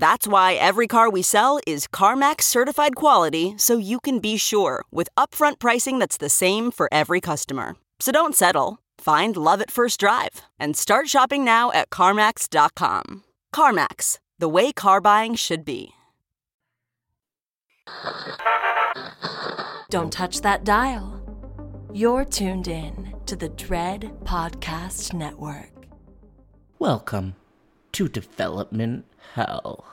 That's why every car we sell is CarMax certified quality so you can be sure with upfront pricing that's the same for every customer. So don't settle. Find love at first drive and start shopping now at CarMax.com. CarMax, the way car buying should be. Don't touch that dial. You're tuned in to the Dread Podcast Network. Welcome to Development Hell.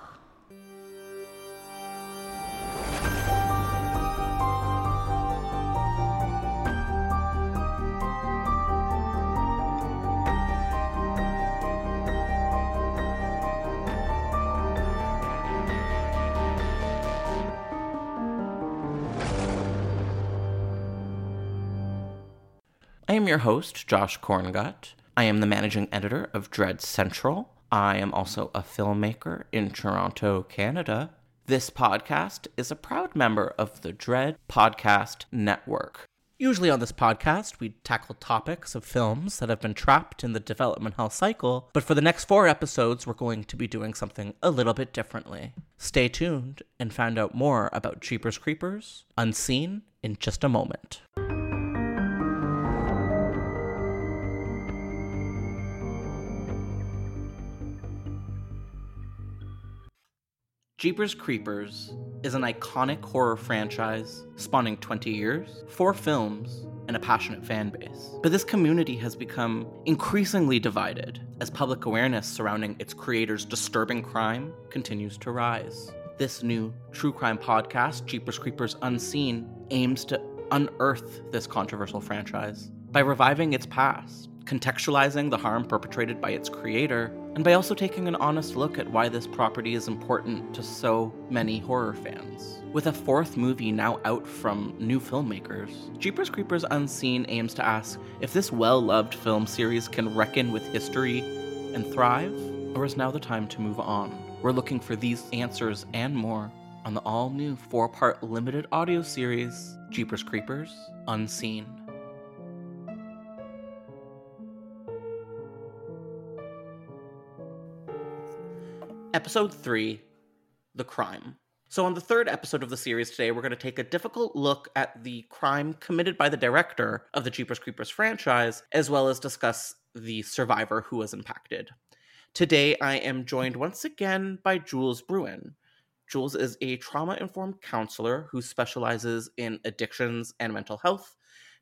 I am your host, Josh Korngut. I am the managing editor of Dread Central. I am also a filmmaker in Toronto, Canada. This podcast is a proud member of the Dread Podcast Network. Usually on this podcast, we tackle topics of films that have been trapped in the development hell cycle, but for the next four episodes, we're going to be doing something a little bit differently. Stay tuned and find out more about Jeepers Creepers Unseen in just a moment. Jeepers Creepers is an iconic horror franchise spanning 20 years, four films, and a passionate fan base. But this community has become increasingly divided as public awareness surrounding its creators' disturbing crime continues to rise. This new true crime podcast, Jeepers Creepers Unseen, aims to unearth this controversial franchise by reviving its past, contextualizing the harm perpetrated by its creator, and by also taking an honest look at why this property is important to so many horror fans. With a fourth movie now out from new filmmakers, Jeepers Creepers Unseen aims to ask if this well loved film series can reckon with history and thrive, or is now the time to move on? We're looking for these answers and more on the all new four part limited audio series, Jeepers Creepers Unseen. Episode 3 The Crime. So, on the third episode of the series today, we're going to take a difficult look at the crime committed by the director of the Jeepers Creepers franchise, as well as discuss the survivor who was impacted. Today, I am joined once again by Jules Bruin. Jules is a trauma informed counselor who specializes in addictions and mental health.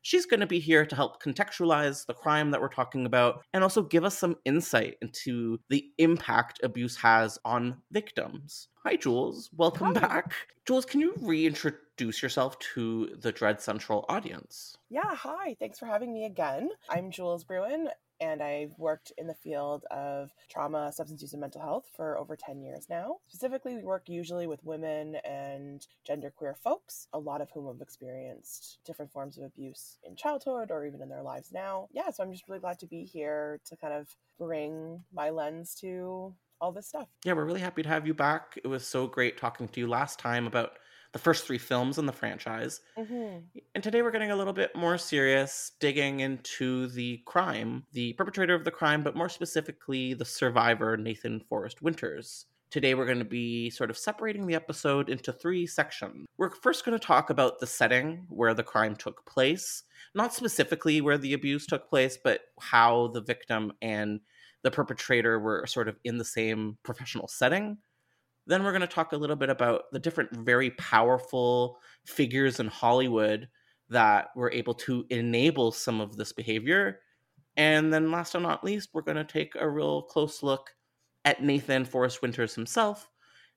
She's going to be here to help contextualize the crime that we're talking about and also give us some insight into the impact abuse has on victims. Hi, Jules. Welcome Hi. back. Jules, can you reintroduce yourself to the Dread Central audience? Yeah, hi. Thanks for having me again. I'm Jules Bruin, and I've worked in the field of trauma, substance use, and mental health for over 10 years now. Specifically, we work usually with women and genderqueer folks, a lot of whom have experienced different forms of abuse in childhood or even in their lives now. Yeah, so I'm just really glad to be here to kind of bring my lens to all this stuff. Yeah, we're really happy to have you back. It was so great talking to you last time about the first three films in the franchise. Mm-hmm. And today we're getting a little bit more serious, digging into the crime, the perpetrator of the crime, but more specifically, the survivor, Nathan Forrest Winters. Today we're going to be sort of separating the episode into three sections. We're first going to talk about the setting where the crime took place, not specifically where the abuse took place, but how the victim and the perpetrator were sort of in the same professional setting. Then we're going to talk a little bit about the different very powerful figures in Hollywood that were able to enable some of this behavior. And then last but not least, we're going to take a real close look at Nathan Forrest Winters himself,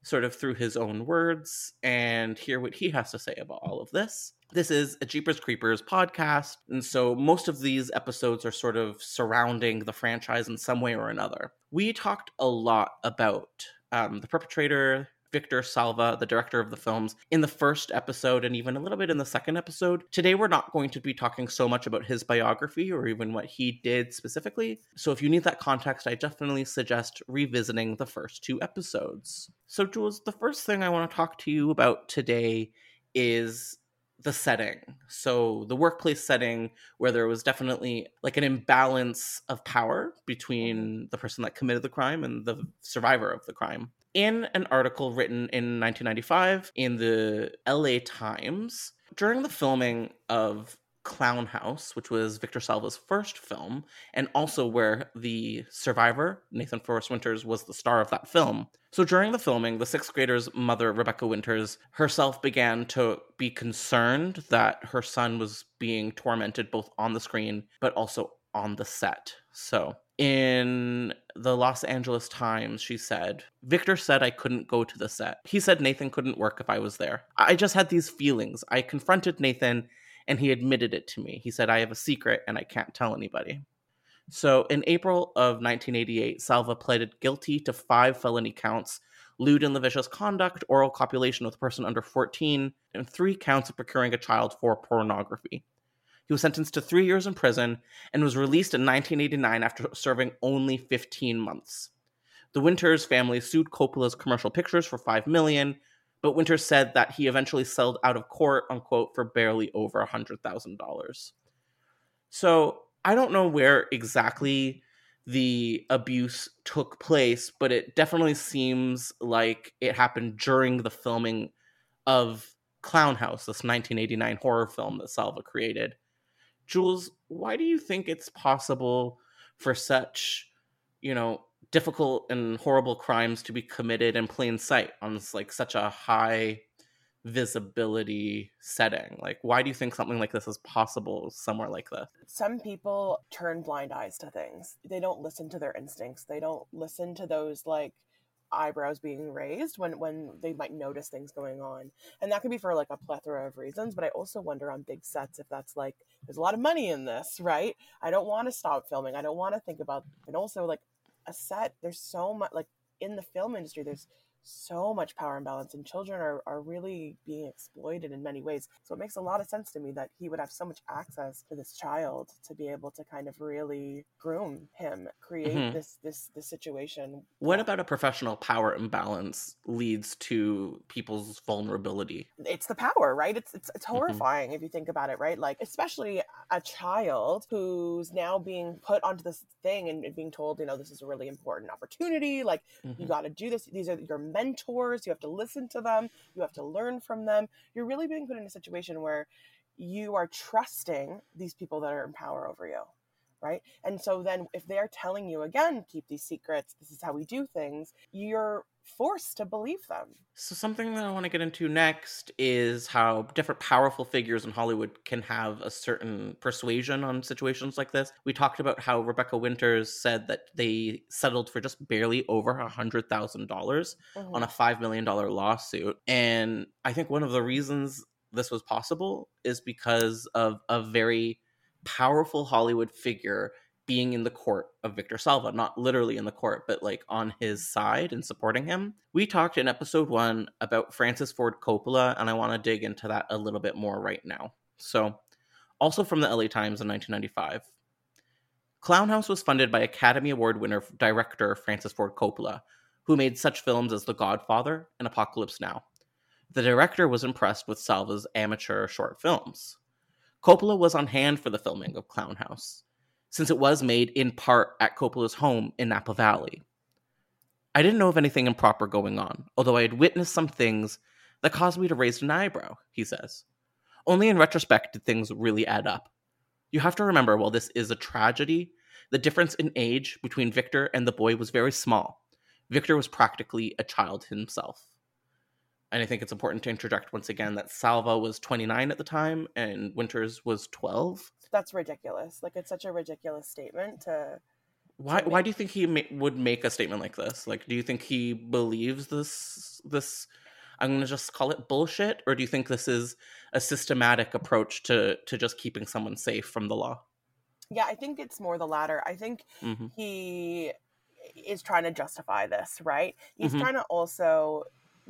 sort of through his own words, and hear what he has to say about all of this. This is a Jeepers Creepers podcast, and so most of these episodes are sort of surrounding the franchise in some way or another. We talked a lot about um, the perpetrator, Victor Salva, the director of the films, in the first episode and even a little bit in the second episode. Today, we're not going to be talking so much about his biography or even what he did specifically. So, if you need that context, I definitely suggest revisiting the first two episodes. So, Jules, the first thing I want to talk to you about today is the setting. So the workplace setting where there was definitely like an imbalance of power between mm-hmm. the person that committed the crime and the survivor of the crime. In an article written in 1995 in the LA Times, during the filming of Clown House, which was Victor Salva's first film, and also where the survivor, Nathan Forrest Winters, was the star of that film. So during the filming, the sixth grader's mother, Rebecca Winters, herself began to be concerned that her son was being tormented both on the screen but also on the set. So in the Los Angeles Times, she said, Victor said I couldn't go to the set. He said Nathan couldn't work if I was there. I just had these feelings. I confronted Nathan and he admitted it to me. He said, I have a secret and I can't tell anybody. So in April of 1988, Salva pleaded guilty to five felony counts lewd and lascivious conduct, oral copulation with a person under 14, and three counts of procuring a child for pornography. He was sentenced to three years in prison and was released in 1989 after serving only 15 months. The Winters family sued Coppola's commercial pictures for $5 million, but Winters said that he eventually settled out of court, unquote, for barely over $100,000. So I don't know where exactly the abuse took place, but it definitely seems like it happened during the filming of Clown House, this 1989 horror film that Salva created. Jules, why do you think it's possible for such, you know, difficult and horrible crimes to be committed in plain sight on like such a high visibility setting. Like why do you think something like this is possible somewhere like this? Some people turn blind eyes to things. They don't listen to their instincts. They don't listen to those like eyebrows being raised when when they might notice things going on. And that could be for like a plethora of reasons but i also wonder on big sets if that's like there's a lot of money in this right? I don't want to stop filming. I don't want to think about and also like a set there's so much like in the film industry there's so much power imbalance and children are, are really being exploited in many ways so it makes a lot of sense to me that he would have so much access to this child to be able to kind of really groom him create mm-hmm. this this this situation what about a professional power imbalance leads to people's vulnerability it's the power right it's it's, it's mm-hmm. horrifying mm-hmm. if you think about it right like especially a child who's now being put onto this thing and being told you know this is a really important opportunity like mm-hmm. you got to do this these are your mentors, you have to listen to them, you have to learn from them. You're really being put in a situation where you are trusting these people that are in power over you right? And so then if they're telling you again, keep these secrets, this is how we do things, you're forced to believe them. So something that I want to get into next is how different powerful figures in Hollywood can have a certain persuasion on situations like this. We talked about how Rebecca Winters said that they settled for just barely over a hundred thousand dollars mm-hmm. on a five million dollar lawsuit. And I think one of the reasons this was possible is because of a very powerful Hollywood figure being in the court of Victor Salva, not literally in the court, but like on his side and supporting him. We talked in episode one about Francis Ford Coppola, and I want to dig into that a little bit more right now. So, also from the LA Times in 1995. Clown House was funded by Academy Award winner director Francis Ford Coppola, who made such films as The Godfather and Apocalypse Now. The director was impressed with Salva's amateur short films. Coppola was on hand for the filming of Clown House, since it was made in part at Coppola's home in Napa Valley. I didn't know of anything improper going on, although I had witnessed some things that caused me to raise an eyebrow, he says. Only in retrospect did things really add up. You have to remember, while this is a tragedy, the difference in age between Victor and the boy was very small. Victor was practically a child himself and I think it's important to interject once again that Salva was 29 at the time and Winters was 12. That's ridiculous. Like it's such a ridiculous statement to. Why? To why do you think he ma- would make a statement like this? Like, do you think he believes this? This, I'm gonna just call it bullshit, or do you think this is a systematic approach to to just keeping someone safe from the law? Yeah, I think it's more the latter. I think mm-hmm. he is trying to justify this, right? He's mm-hmm. trying to also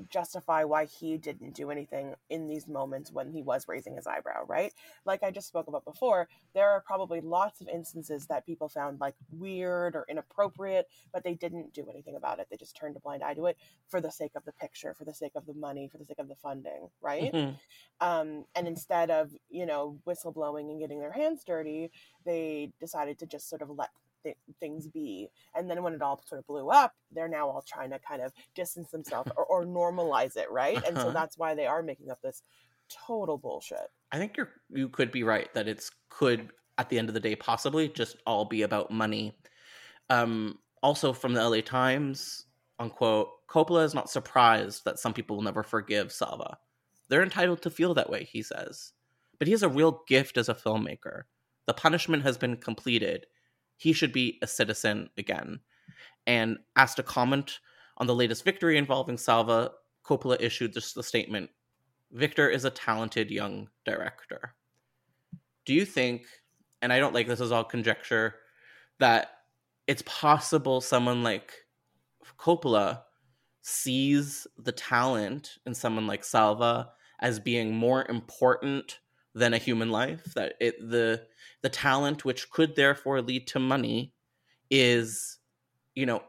justify why he didn't do anything in these moments when he was raising his eyebrow, right? Like I just spoke about before, there are probably lots of instances that people found like weird or inappropriate, but they didn't do anything about it. They just turned a blind eye to it for the sake of the picture, for the sake of the money, for the sake of the funding, right? Mhm. Um, and instead of, you know, whistleblowing and getting their hands dirty, they decided to just sort of let th- things be. And then when it all sort of blew up, they're now all trying to kind of distance themselves or, or normalize it, right? And so Uh-huh. that's why they are making up this total bullshit. I think you're you could be right that it's could at the end of the day possibly just all be about money. Um, also from the LA Times, unquote, Coppola is not surprised that some people will never forgive Salva. They're entitled to feel that way, he says. But he has a real gift as a filmmaker. The punishment has been completed. He should be a citizen again. And asked to comment on the latest victory involving Salva, Coppola issued just the statement Victor is a talented young director. Do you think, and I don't like this is all conjecture, that it's possible someone like Coppola sees the talent in someone like Salva as being more important than a human life? That it the the talent which could therefore lead to money is, you know,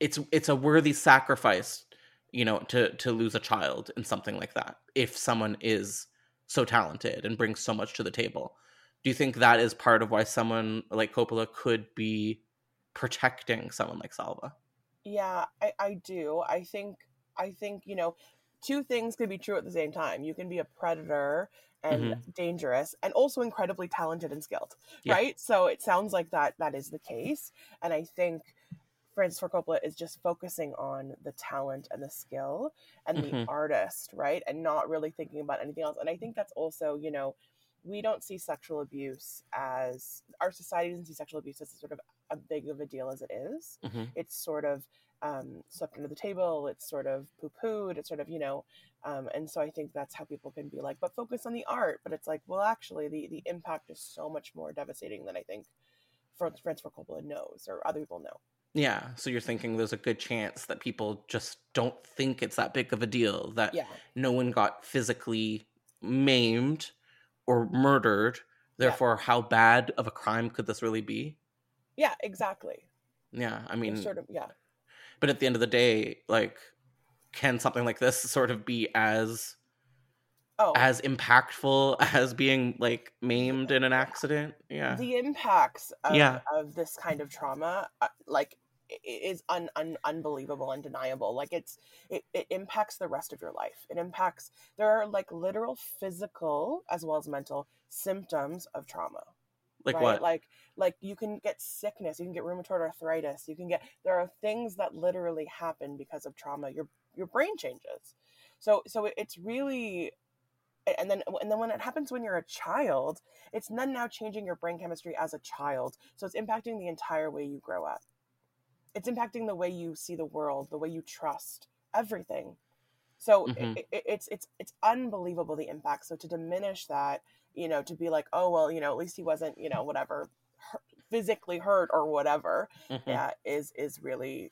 it's it's a worthy sacrifice you know to to lose a child and something like that if someone is so talented and brings so much to the table do you think that is part of why someone like coppola could be protecting someone like salva Yeah, I, I do. I think I think, you know, two things can be true at the same time. You can be a predator and dangerous and also incredibly talented and skilled. Yeah. Right? So it sounds like that that is the case. And I think Francis Ford Coppola is just focusing on the talent and the skill and the Mhm. artist, right? And not really thinking about anything else. And I think that's also, you know, we don't see sexual abuse as our society doesn't see sexual abuse as sort of a big of a deal as it is Mhm. it's sort of um, swept under the table. It's sort of poo pooed. It's sort of, you know, um, and so I think that's how people can be like, but focus on the art. But it's like, well, actually, the, the impact is so much more devastating than I think Francis Ford Coppola knows or other people know. yeah so you're thinking there's a good chance that people just don't think it's that big of a deal that Yeah. no one got physically maimed or murdered therefore how bad of a crime could this really be Yeah, exactly. yeah i It's mean sort of, yeah. But at the end of the day like can something like this sort of be as Oh, as impactful as being like maimed in an accident? Yeah. The impacts of, Yeah. of this kind of trauma uh, like is un, un, unbelievable undeniable like it's it, it impacts the rest of your life. It impacts there are like literal physical as well as mental symptoms of trauma like right? what? Like like you can get sickness you can get rheumatoid arthritis you can get there are things that literally happen because of trauma. Your your brain changes. So so it's really and then and then when it happens when you're a child it's then now changing your brain chemistry as a child. So it's impacting the entire way you grow up. It's impacting the way you see the world the way you trust everything. So Mhm. it, it, it's it's it's unbelievable the impact. So to diminish that you know to be like oh well you know at least he wasn't you know whatever hu- physically hurt or whatever Mhm. yeah is is really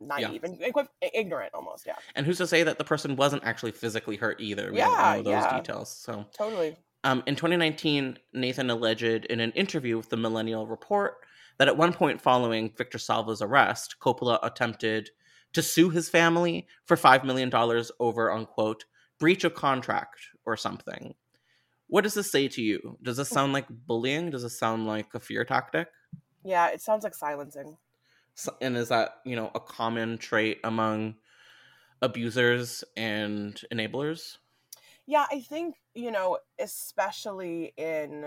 Yeah. naive and, and quite ignorant almost yeah and who's to say that the person wasn't actually physically hurt either we Yeah, don't know those yeah. details so totally Um, in 2019, Nathan alleged in an interview with the Millennial Report that at one point following Victor Salva's arrest, Coppola attempted to sue his family for $5 million over, unquote, breach of contract or something. What does this say to you? Does this sound like bullying? Does this sound like a fear tactic? yeah it sounds like silencing S- And is that, you know, a common trait among abusers and enablers? Yeah, I think you know, especially in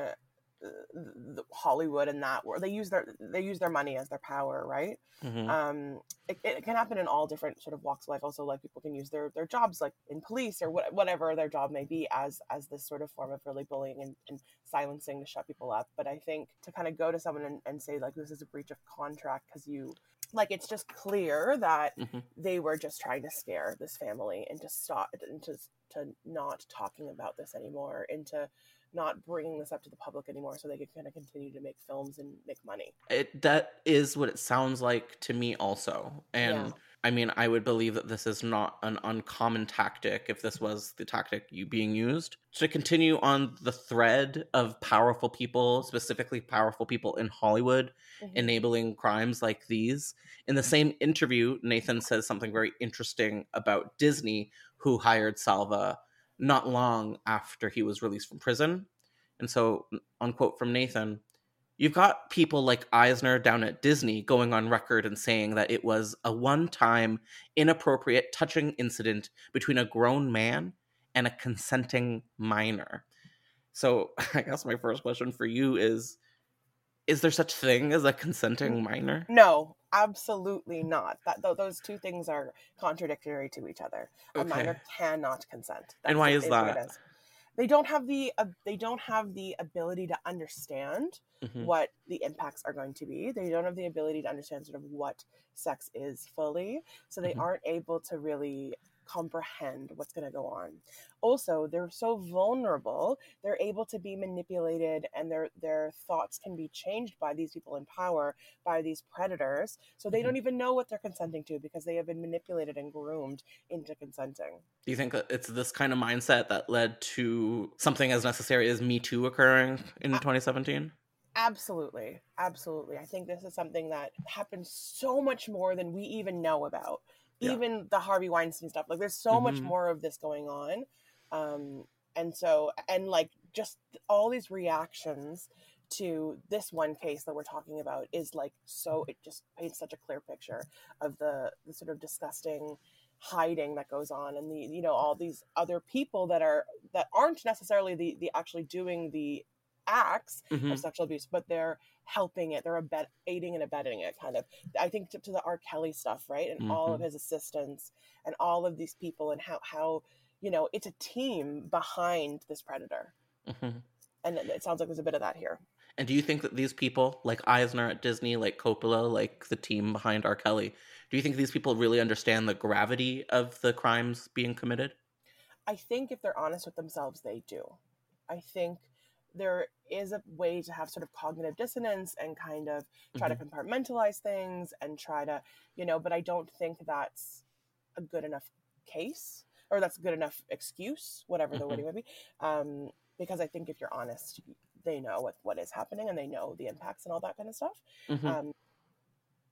Hollywood and that where they use their they use their money as their power, right? Mhm. Um, it, it can happen in all different sort of walks of life. Also, like people can use their their jobs, like in police or what, whatever their job may be, as as this sort of form of really bullying and, and silencing to shut people up. But I think to kind of go to someone and, and say like this is a breach of contract because you like it's just clear that Mhm. they were just trying to scare this family into stop into to not talking about this anymore into not bringing this up to the public anymore so they can kind of continue to make films and make money. It that is what it sounds like to me also. And Yeah. I mean, I would believe that this is not an uncommon tactic if this was the tactic you being used to continue on the thread of powerful people, specifically powerful people in Hollywood, Mhm. enabling crimes like these. In the same interview, Nathan says something very interesting about Disney, who hired Salva not long after he was released from prison. And so, unquote from Nathan, you've got people like Eisner down at Disney going on record and saying that it was a one time, inappropriate, touching incident between a grown man and a consenting minor. So, I guess my first question for you is Is there such thing as a consenting minor? No, absolutely not. That th- those two things are contradictory to each other. A Okay. minor cannot consent. And why is that? They don't have the uh, they don't have the ability to understand Mhm. what the impacts are going to be. They don't have the ability to understand sort of what sex is fully. So they Mhm. aren't able to really comprehend what's going to go on. Also, they're so vulnerable, they're able to be manipulated and their their thoughts can be changed by these people in power, by these predators. So they Mhm. don't even know what they're consenting to because they have been manipulated and groomed into consenting. Do you think that it's this kind of mindset that led to something as necessary as Me Too occurring in 2017? Absolutely. Absolutely. I think this is something that happens so much more than we even know about. Yeah. Even the Harvey Weinstein stuff. Like there's so much Mhm. more of this going on. Um and so and like just all these reactions to this one case that we're talking about is like so it just paints such a clear picture of the the sort of disgusting hiding that goes on and the you know all these other people that are that aren't necessarily the the actually doing the acts Mhm. of sexual abuse, but they're helping it. They're abet- aiding and abetting it, kind of. I think to, to the R. Kelly stuff, right, and all of his assistants and all of these people, and how how you know it's a team behind this predator, Mhm. and it, it sounds like there's a bit of that here. And do you think that these people, like Eisner at Disney, like Coppola, like the team behind R. Kelly, do you think these people really understand the gravity of the crimes being committed? I think if they're honest with themselves, they do. I think there is a way to have sort of cognitive dissonance and kind of try to compartmentalize things and try to, you know, but I don't think that's a good enough case or that's a good enough excuse, whatever the wording would be. Um, because I think if you're honest, they know what, what is happening and they know the impacts and all that kind of stuff. Mhm. Um,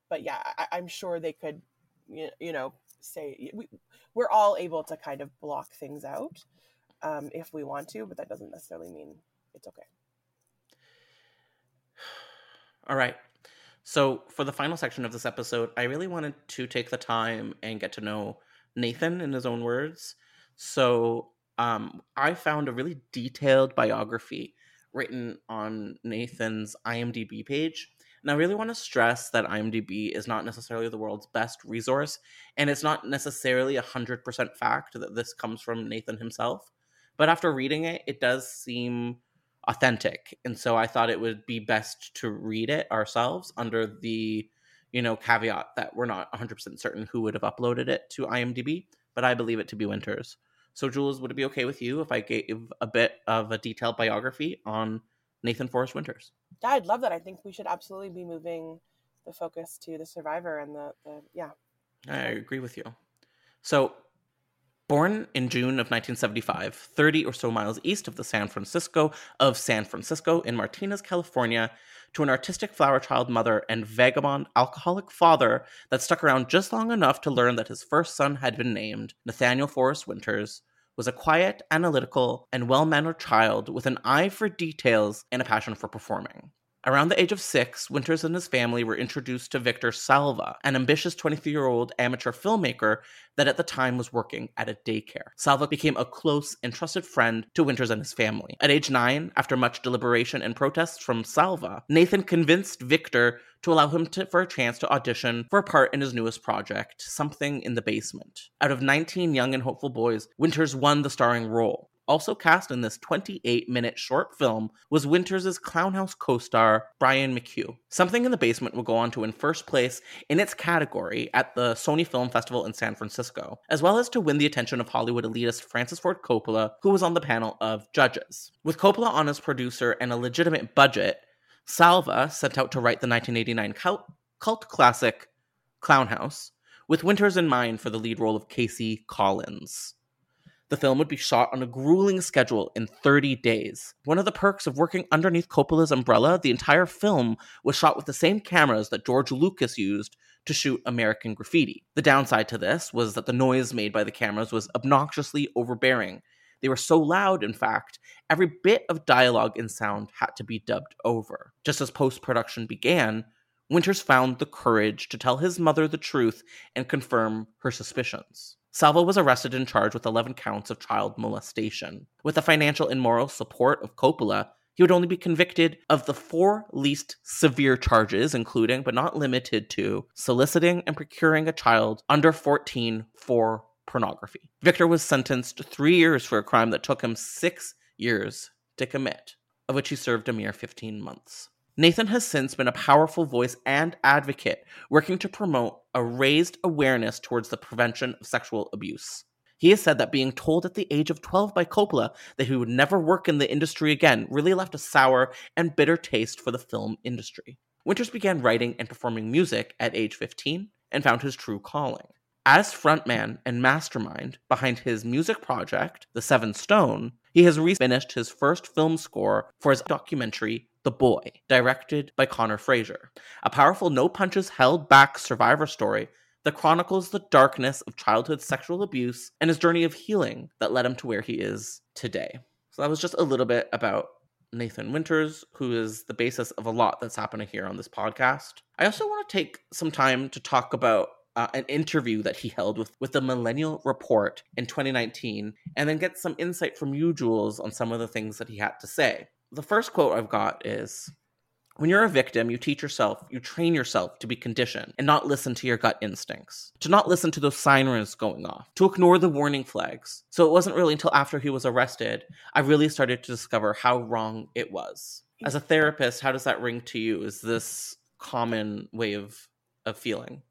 but yeah, I, I'm sure they could, you, you know, say we, we're all able to kind of block things out um, if we want to, but that doesn't necessarily mean it's okay. All right. So, for the final section of this episode, I really wanted to take the time and get to know Nathan in his own words. So, um, I found a really detailed biography written on Nathan's IMDb page. And I really want to stress that IMDb is not necessarily the world's best resource, and it's not necessarily a 100% fact that this comes from Nathan himself. But after reading it, it does seem authentic and so i thought it would be best to read it ourselves under the you know caveat that we're not 100% certain who would have uploaded it to imdb but i believe it to be winters so jules would it be okay with you if i gave a bit of a detailed biography on nathan forrest winters Yeah, I'd love that. I think we should absolutely be moving the focus to the survivor and the, the yeah. I agree with you. So, born in June of 1975, 30 or so miles east of the San Francisco of San Francisco in Martinez, California, to an artistic flower child mother and vagabond alcoholic father that stuck around just long enough to learn that his first son had been named Nathaniel Forrest Winters was a quiet, analytical, and well mannered child with an eye for details and a passion for performing. Around the age of six, Winters and his family were introduced to Victor Salva, an ambitious 23 year old amateur filmmaker that at the time was working at a daycare. Salva became a close and trusted friend to Winters and his family. At age nine, after much deliberation and protests from Salva, Nathan convinced Victor to allow him to, for a chance to audition for a part in his newest project, Something in the Basement. Out of 19 young and hopeful boys, Winters won the starring role. Also cast in this 28 minute short film was Winters' Clownhouse co star Brian McHugh. Something in the Basement will go on to win first place in its category at the Sony Film Festival in San Francisco, as well as to win the attention of Hollywood elitist Francis Ford Coppola, who was on the panel of judges. With Coppola on as producer and a legitimate budget, Salva set out to write the 1989 cult, cult classic Clownhouse, with Winters in mind for the lead role of Casey Collins. The film would be shot on a grueling schedule in 30 days. One of the perks of working underneath Coppola's umbrella, the entire film was shot with the same cameras that George Lucas used to shoot American Graffiti. The downside to this was that the noise made by the cameras was obnoxiously overbearing. They were so loud, in fact, every bit of dialogue and sound had to be dubbed over. Just as post production began, Winters found the courage to tell his mother the truth and confirm her suspicions. Salva was arrested and charged with 11 counts of child molestation. With the financial and moral support of Coppola, he would only be convicted of the four least severe charges, including but not limited to soliciting and procuring a child under 14 for pornography. Victor was sentenced to three years for a crime that took him six years to commit, of which he served a mere 15 months. Nathan has since been a powerful voice and advocate working to promote a raised awareness towards the prevention of sexual abuse. He has said that being told at the age of 12 by Coppola that he would never work in the industry again really left a sour and bitter taste for the film industry. Winters began writing and performing music at age 15 and found his true calling. As frontman and mastermind behind his music project, The Seven Stone, he has refinished his first film score for his documentary, The Boy, directed by Connor Fraser, a powerful no punches held back survivor story that chronicles the darkness of childhood sexual abuse and his journey of healing that led him to where he is today. So that was just a little bit about Nathan Winters, who is the basis of a lot that's happening here on this podcast. I also want to take some time to talk about uh, an interview that he held with, with the Millennial Report in 2019, and then get some insight from you, Jules, on some of the things that he had to say. The first quote I've got is When you're a victim, you teach yourself, you train yourself to be conditioned and not listen to your gut instincts, to not listen to those sirens going off, to ignore the warning flags. So it wasn't really until after he was arrested I really started to discover how wrong it was. As a therapist, how does that ring to you? Is this common way of of feeling?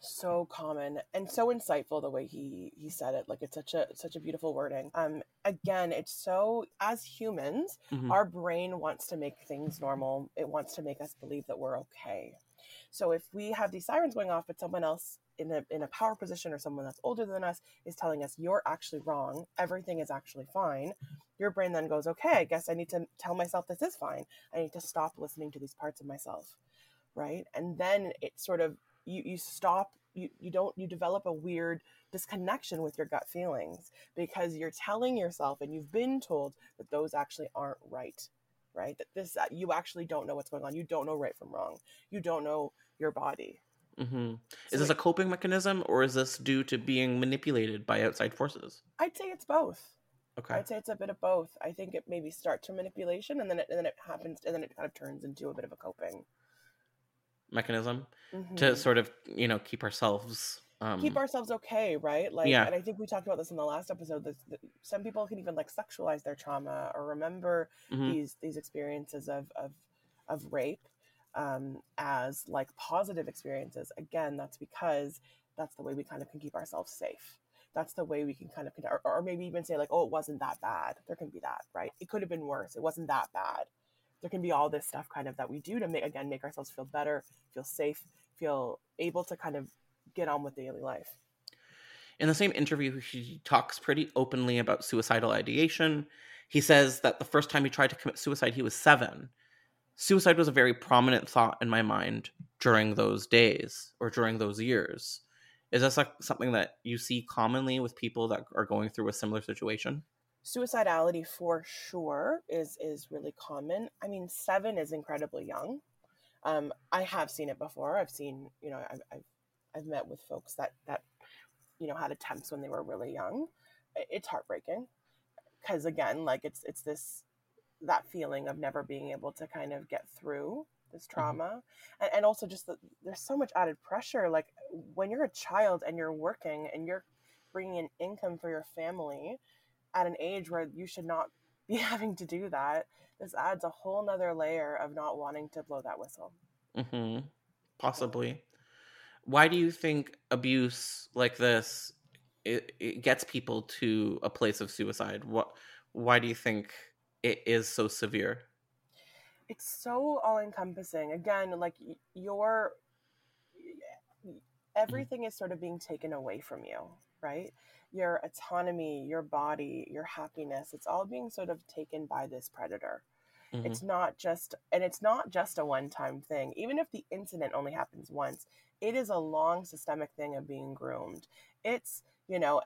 So common and so insightful the way he he said it like it's such a such a beautiful wording. Um again it's so as humans Mhm. our brain wants to make things normal. It wants to make us believe that we're okay. So if we have these sirens going off but someone else in a in a power position or someone that's older than us is telling us you're actually wrong. Everything is actually fine. Your brain then goes okay i guess i need to tell myself this is fine. I need to stop listening to these parts of myself. Right? And then it sort of you you stop you you don't you develop a weird disconnection with your gut feelings because you're telling yourself and you've been told that those actually aren't right right? That this that you actually don't know what's going on. You don't know right from wrong. You don't know your body. Mm-hmm. So Is this it- a coping mechanism or is this due to being manipulated by outside forces? i'd say it's both. Okay. i'd say it's a bit of both. I think it maybe starts from manipulation and then it, and then it happens and then it kind of turns into a bit of a coping Mechanism Mhm. to sort of, you know, keep ourselves um keep ourselves okay, right? Like, Yeah. and I think we talked about this in the last episode. That, that some people can even like sexualize their trauma or remember mhm, these these experiences of of of rape um, as like positive experiences. Again, that's because that's the way we kind of can keep ourselves safe. That's the way we can kind of, or, or maybe even say like, oh, it wasn't that bad. There can be that, right? It could have been worse. It wasn't that bad. There can be all this stuff kind of that we do to make again make ourselves feel better, feel safe, feel able to kind of get on with daily life. In the same interview, he talks pretty openly about suicidal ideation. He says that the first time he tried to commit suicide, he was seven. Suicide was a very prominent thought in my mind during those days or during those years. Is this like something that you see commonly with people that are going through a similar situation? Suicidality for sure is is really common. I mean seven is incredibly young. Um i have seen it before. I've seen you know i've i've, I've met with folks that that you know had attempts when they were really young. It's heartbreaking because again like it's it's this that feeling of never being able to kind of get through this trauma. And, and also just that there's so much added pressure like when you're a child and you're working and you're bringing in income for your family at an age where you should not be having to do that this adds a whole nother layer of not wanting to blow that whistle Mm-hmm. Possibly. Why do you think abuse like this it, it gets people to a place of suicide? What? Why do you think it is so severe? it's so all encompassing again like your everything is sort of being taken away from you right your autonomy your body your happiness it's all being sort of taken by this predator. Mhm. it's not just and it's not just a one time thing. Even if the incident only happens once it is a long systemic thing of being groomed. It's you know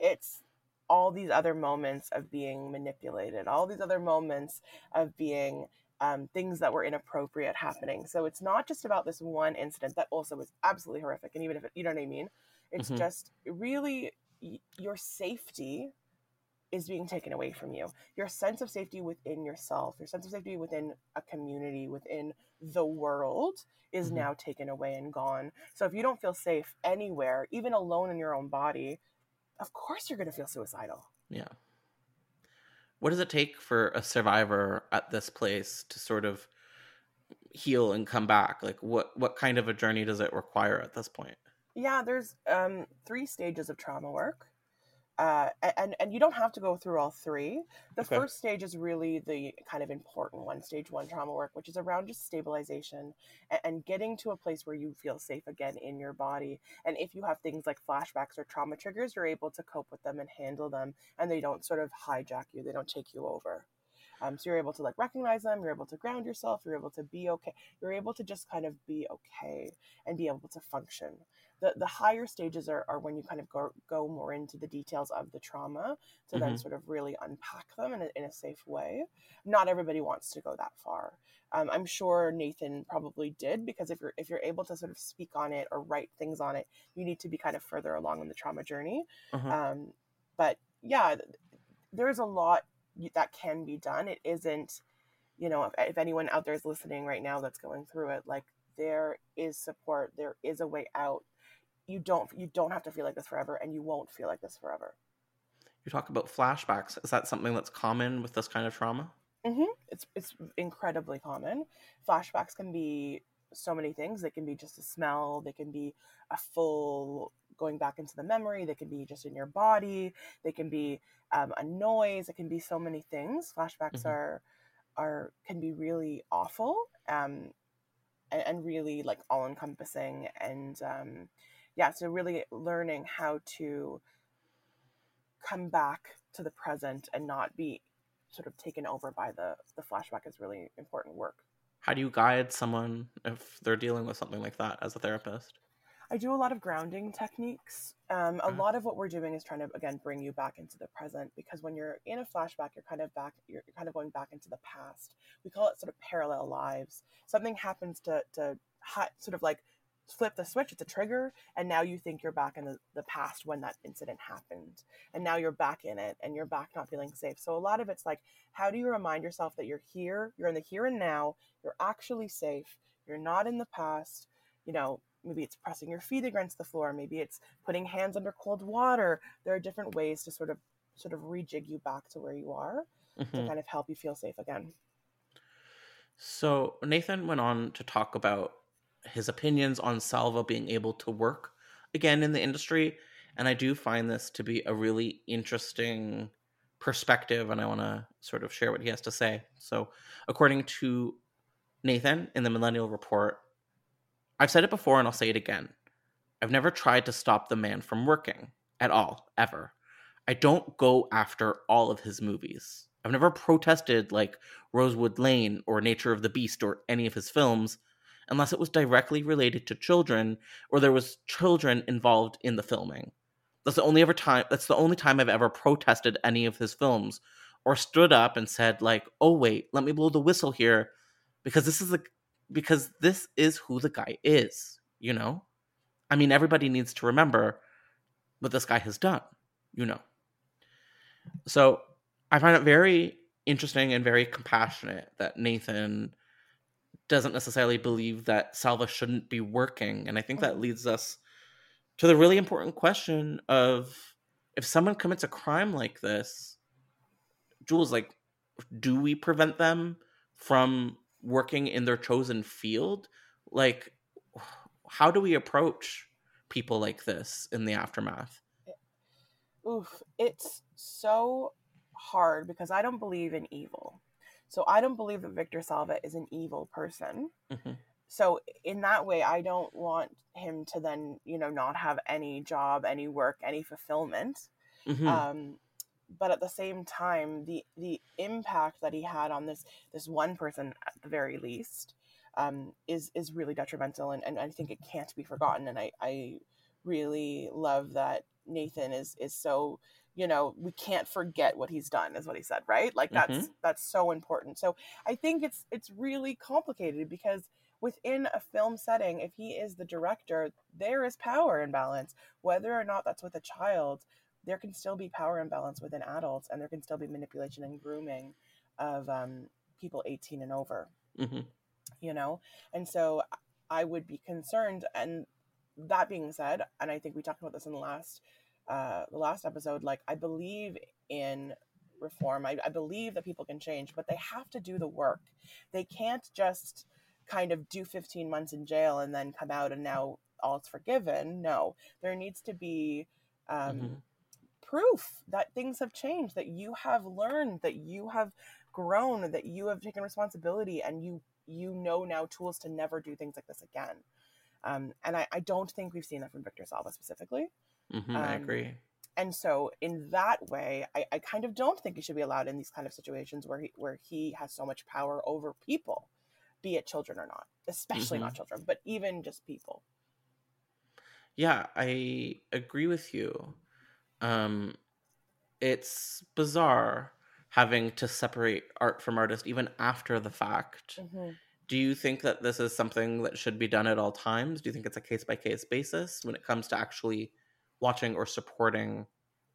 it's all these other moments of being manipulated all these other moments of being um, things that were inappropriate happening. So it's not just about this one incident that also was absolutely horrific and even if it, you know what i mean? It's Mhm. just really y- your safety is being taken away from you. Your sense of safety within yourself, your sense of safety within a community, within the world is Mhm. now taken away and gone. So if you don't feel safe anywhere, even alone in your own body, of course you're going to feel suicidal. Yeah. What does it take for a survivor at this place to sort of heal and come back? Like what what kind of a journey does it require at this point? Yeah, there's um, three stages of trauma work. Uh, and and you don't have to go through all three. The Okay. first stage is really the kind of important one, stage one trauma work, which is around just stabilization and, and getting to a place where you feel safe again in your body. And if you have things like flashbacks or trauma triggers, you're able to cope with them and handle them, and they don't sort of hijack you. They don't take you over. Um, so you're able to like recognize them. You're able to ground yourself. You're able to be okay. You're able to just kind of be okay and be able to function the, the higher stages are, are when you kind of go, go more into the details of the trauma to then Mhm. sort of really unpack them in a, in a safe way. Not everybody wants to go that far. Um, I'm sure Nathan probably did because if you're if you're able to sort of speak on it or write things on it, you need to be kind of further along in the trauma journey. Uh-huh. Um, but yeah, there's a lot that can be done. It isn't, you know, if, if anyone out there is listening right now that's going through it, like there is support, there is a way out. You don't you don't have to feel like this forever, and you won't feel like this forever. You talk about flashbacks. Is that something that's common with this kind of trauma? mm-hmm. It's it's incredibly common. Flashbacks can be so many things. They can be just a smell. They can be a full going back into the memory. They can be just in your body. They can be um, a noise. It can be so many things. Flashbacks Mhm. are are can be really awful um, and, and really like all encompassing. And um, yeah, so really learning how to come back to the present and not be sort of taken over by the the flashback is really important work. How do you guide someone if they're dealing with something like that as a therapist? I do a lot of grounding techniques. Um, a Mhm. lot of what we're doing is trying to again bring you back into the present because when you're in a flashback, you're kind of back. You're kind of going back into the past. We call it sort of parallel lives. Something happens to to hi- sort of like flip the switch. It's a trigger, and now you think you're back in the, the past when that incident happened, and now you're back in it, and you're back not feeling safe. So a lot of it's like, how do you remind yourself that you're here, you're in the here and now, you're actually safe, you're not in the past. You know, maybe it's pressing your feet against the floor maybe it's putting hands under cold water there are different ways to sort of sort of rejig you back to where you are to Mhm. kind of help you feel safe again So Nathan went on to talk about his opinions on Salva being able to work again in the industry, and I do find this to be a really interesting perspective, and I want to sort of share what he has to say. So, according to Nathan in the Millennial Report, I've said it before and I'll say it again. I've never tried to stop the man from working at all, ever. I don't go after all of his movies. I've never protested like Rosewood Lane or Nature of the Beast or any of his films unless it was directly related to children or there was children involved in the filming. That's the only ever time that's the only time I've ever protested any of his films or stood up and said like, "Oh wait, let me blow the whistle here because this is the because this is who the guy is, you know? I mean, everybody needs to remember what this guy has done, you know. So, I find it very interesting and very compassionate that Nathan doesn't necessarily believe that Salva shouldn't be working. And I think that Mhm. leads us to the really important question of if someone commits a crime like this, Jules, like, do we prevent them from working in their chosen field? Like, how do we approach people like this in the aftermath? Oof, it's so hard because I don't believe in evil. So I don't believe that Victor Salva is an evil person. Mm-hmm. So in that way, I don't want him to then, you know, not have any job, any work, any fulfillment. Mm-hmm. Um, but at the same time, the the impact that he had on this this one person at the very least um, is is really detrimental, and, and I think it can't be forgotten. And I I really love that Nathan is is so you know we can't forget what he's done is what he said right? Like that's mm-hmm. that's so important. So i think it's it's really complicated because within a film setting if he is the director there is power imbalance. Whether or not that's with a child there can still be power imbalance within adults and there can still be manipulation and grooming of um, people 18 and over. Mm-hmm. you know? And so i would be concerned and that being said and i think we talked about this in the last uh, the last episode, like I believe in reform. I, I believe that people can change, but they have to do the work. They can't just kind of do 15 months in jail and then come out and now all is forgiven. No, there needs to be um, mm-hmm. proof that things have changed, that you have learned, that you have grown, that you have taken responsibility, and you you know now tools to never do things like this again. Um, and I, I don't think we've seen that from Victor Salva specifically. Mm-hmm, um, I agree. And so, in that way, I, I kind of don't think he should be allowed in these kind of situations where he where he has so much power over people, be it children or not, especially mm-hmm. not children, but even just people. Yeah, I agree with you. Um, it's bizarre having to separate art from artist even after the fact. Mm-hmm. Do you think that this is something that should be done at all times? Do you think it's a case by case basis when it comes to actually watching or supporting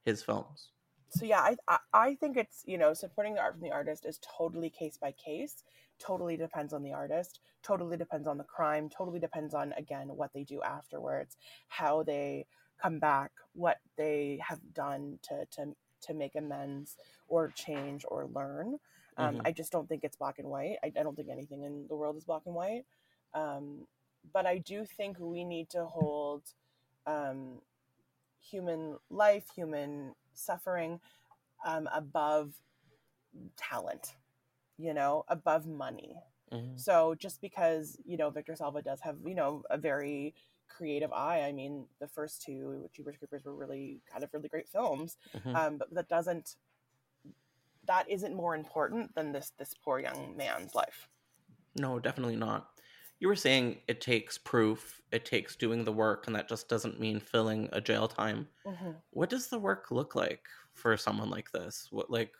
his films. So yeah, I I think it's you know supporting the art from the artist is totally case by case. Totally depends on the artist. Totally depends on the crime. Totally depends on again what they do afterwards, how they come back, what they have done to to to make amends or change or learn. Um, mm-hmm. I just don't think it's black and white. I, I, don't think anything in the world is black and white. Um, but I do think we need to hold um, human life, human suffering um, above talent, you know, above money. Mm-hmm. So just because, you know, Victor Salva does have, you know, a very creative eye. I mean, the first two Jeepers Creepers were really kind of really great films, mm-hmm. um, but that doesn't that isn't more important than this this poor young man's life. No, definitely not you were saying it takes proof, it takes doing the work, and that just doesn't mean filling a jail time. Mm-hmm. What does the work look like for someone like this? What like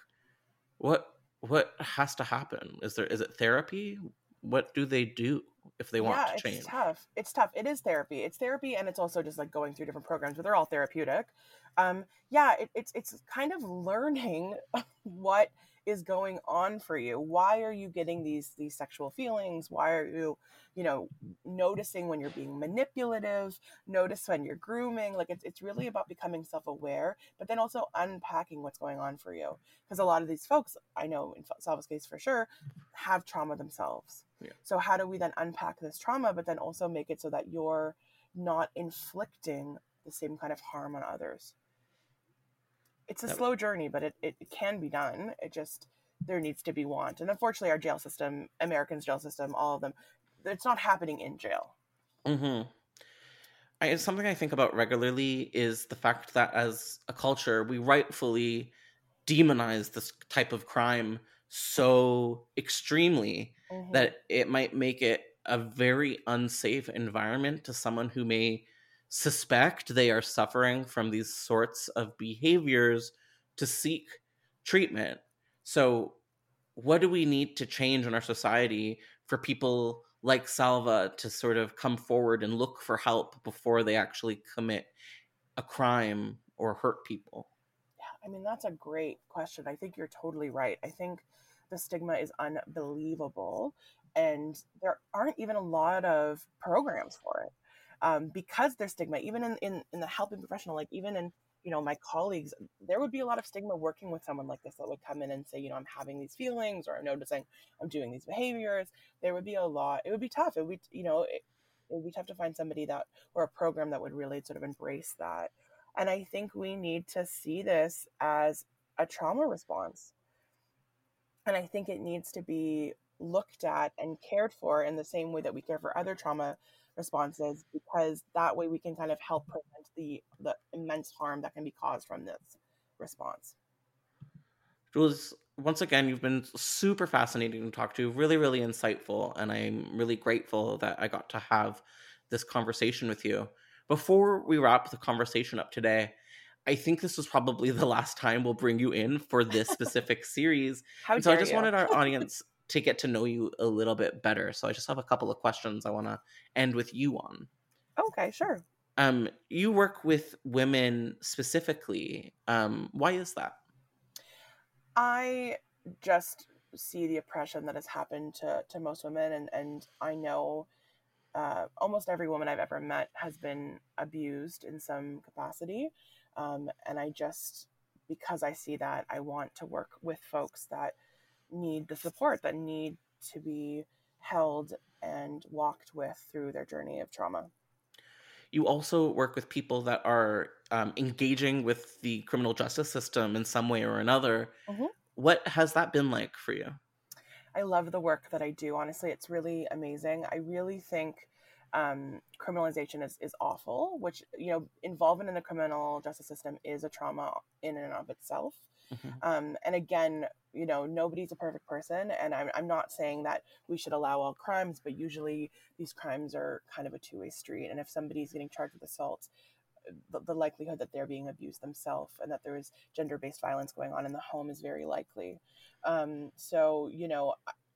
what what has to happen? Is there is it therapy? What do they do if they want yeah, to change? It's tough. It's tough. It is therapy. It's therapy and it's also just like going through different programs, but they're all therapeutic. Um, yeah, it, it's it's kind of learning what is going on for you. Why are you getting these these sexual feelings? Why are you you know noticing when you're being manipulative? Notice when you're grooming? Like it's, it's really about becoming self-aware but then also unpacking what's going on for you. Because a lot of these folks i know in salva's case for sure have trauma themselves. Yeah. so how do we then unpack this trauma but then also make it so that you're not inflicting the same kind of harm on others it's a slow journey, but it, it, can be done. It just there needs to be want. And unfortunately, our jail system, Americans' jail system, all of them, it's not happening in jail. Mm-hmm. I, something I think about regularly is the fact that as a culture, we rightfully demonize this type of crime so extremely mm-hmm. that it might make it a very unsafe environment to someone who may suspect they are suffering from these sorts of behaviors to seek treatment. So, what do we need to change in our society for people like Salva to sort of come forward and look for help before they actually commit a crime or hurt people? Yeah, I mean, that's a great question. I think you're totally right. I think the stigma is unbelievable, and there aren't even a lot of programs for it um, because there's stigma, even in, in, in the helping professional, like even in you know my colleagues there would be a lot of stigma working with someone like this that would come in and say you know i'm having these feelings or i'm noticing i'm doing these behaviors. There would be a lot it would be tough it would you know it, it would be tough to find somebody that or a program that would really sort of embrace that. And i think we need to see this as a trauma response. And i think it needs to be looked at and cared for in the same way that we care for other trauma responses because that way we can kind of help prevent the the immense harm that can be caused from this response. Jules, once again, you've been super fascinating to talk to, really, really insightful, and I'm really grateful that I got to have this conversation with you. Before we wrap the conversation up today, I think this was probably the last time we'll bring you in for this specific series. How so I just you. wanted our audience to get to know you a little bit better. So I just have a couple of questions I want to end with you on. Okay, sure. Um, you work with women specifically. Um, why is that? I just see the oppression that has happened to, to most women, and, and I know uh, almost every woman I've ever met has been abused in some capacity. Um, and I just, because I see that, I want to work with folks that need the support, that need to be held and walked with through their journey of trauma. You also work with people that are um, engaging with the criminal justice system in some way or another. Mhm. What has that been like for you? I love the work that I do. Honestly, it's really amazing. I really think um, criminalization is, is awful, which, you know, involvement in the criminal justice system is a trauma in and of itself. Mhm. Um, and again, you know, nobody's a perfect person. And I'm, I'm not saying that we should allow all crimes, but usually these crimes are kind of a two way street. And if somebody's getting charged with assault, the, the likelihood that they're being abused themselves and that there is gender based violence going on in the home is very likely. Um, so, you know,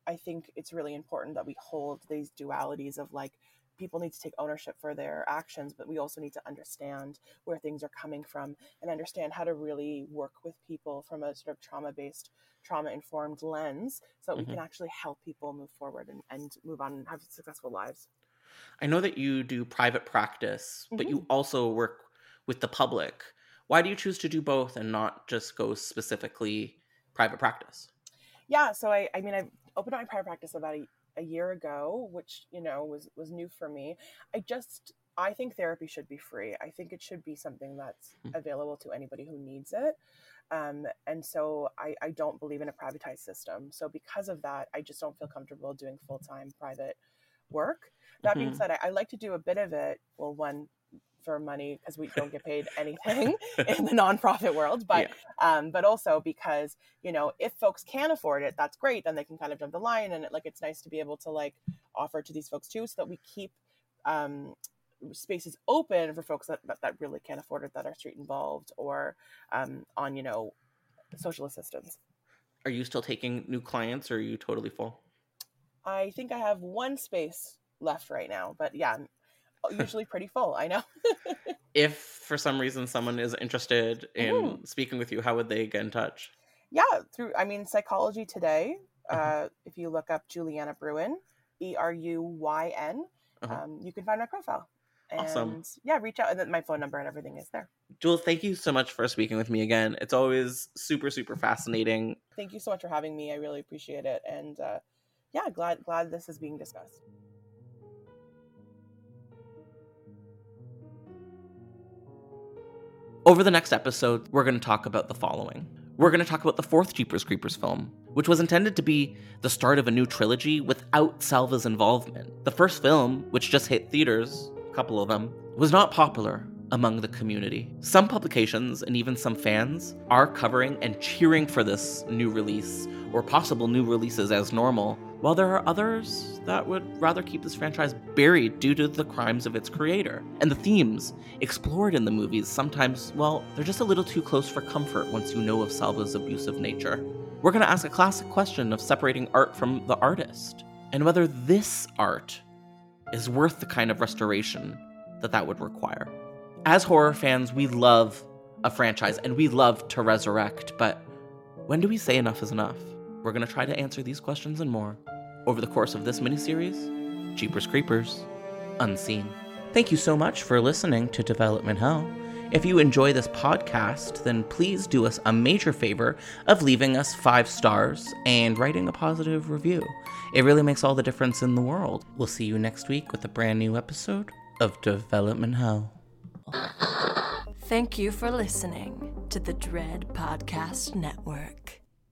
I think it's really important that we hold these dualities of like, people need to take ownership for their actions, but we also need to understand where things are coming from and understand how to really work with people from a sort of trauma based, trauma informed lens so that we Mhm. can actually help people move forward and, and move on and have successful lives. I know that you do private practice, but Mm-hmm. you also work with the public. Why do you choose to do both and not just go specifically private practice? Yeah, so I, I mean, I've opened up my private practice about a, a year ago, which you know was was new for me. I just I think therapy should be free. I think it should be something that's Hmm. available to anybody who needs it. Um, and so I, I don't believe in a privatized system. So because of that, I just don't feel comfortable doing full time private work. That being Mhm. said, I, I like to do a bit of it. Well, one for money because we don't get paid anything in the nonprofit world, but Yeah. um, but also because you know if folks can afford it, that's great. Then they can kind of jump the line, and it, like it's nice to be able to like offer to these folks too, so that we keep um, spaces open for folks that, that that really can't afford it, that are street involved or um, on you know social assistance. Are you still taking new clients or are you totally full? I think I have one space left right now, but yeah, usually pretty full. I know. If for some reason someone is interested in Mhm. speaking with you, how would they get in touch? yeah through i mean psychology today Uh-huh. uh, if you look up juliana bruyn e-r-u-y-n Uh-huh. um, you can find my profile and Awesome. yeah reach out and then my phone number and everything is there Jules, thank you so much for speaking with me again. It's always super, super fascinating. thank you so much for having me i really appreciate it and uh, yeah glad glad this is being discussed Over the next episode, we're going to talk about the following. We're going to talk about the fourth Jeepers Creepers film, which was intended to be the start of a new trilogy without Salva's involvement. The first film, which just hit theaters, a couple of them, was not popular among the community. Some publications and even some fans are covering and cheering for this new release or possible new releases as normal, while there are others that would rather keep this franchise buried due to the crimes of its creator. And the themes explored in the movies sometimes, well, they're just a little too close for comfort once you know of Salva's abusive nature. We're going to ask a classic question of separating art from the artist, and whether this art is worth the kind of restoration that that would require. As horror fans, we love a franchise and we love to resurrect, but when do we say enough is enough? We're going to try to answer these questions and more over the course of this miniseries, Jeepers Creepers Unseen. Thank you so much for listening to Development Hell. If you enjoy this podcast, then please do us a major favor of leaving us five stars and writing a positive review. It really makes all the difference in the world. We'll see you next week with a brand new episode of Development Hell. Thank you for listening to the Dread Podcast Network.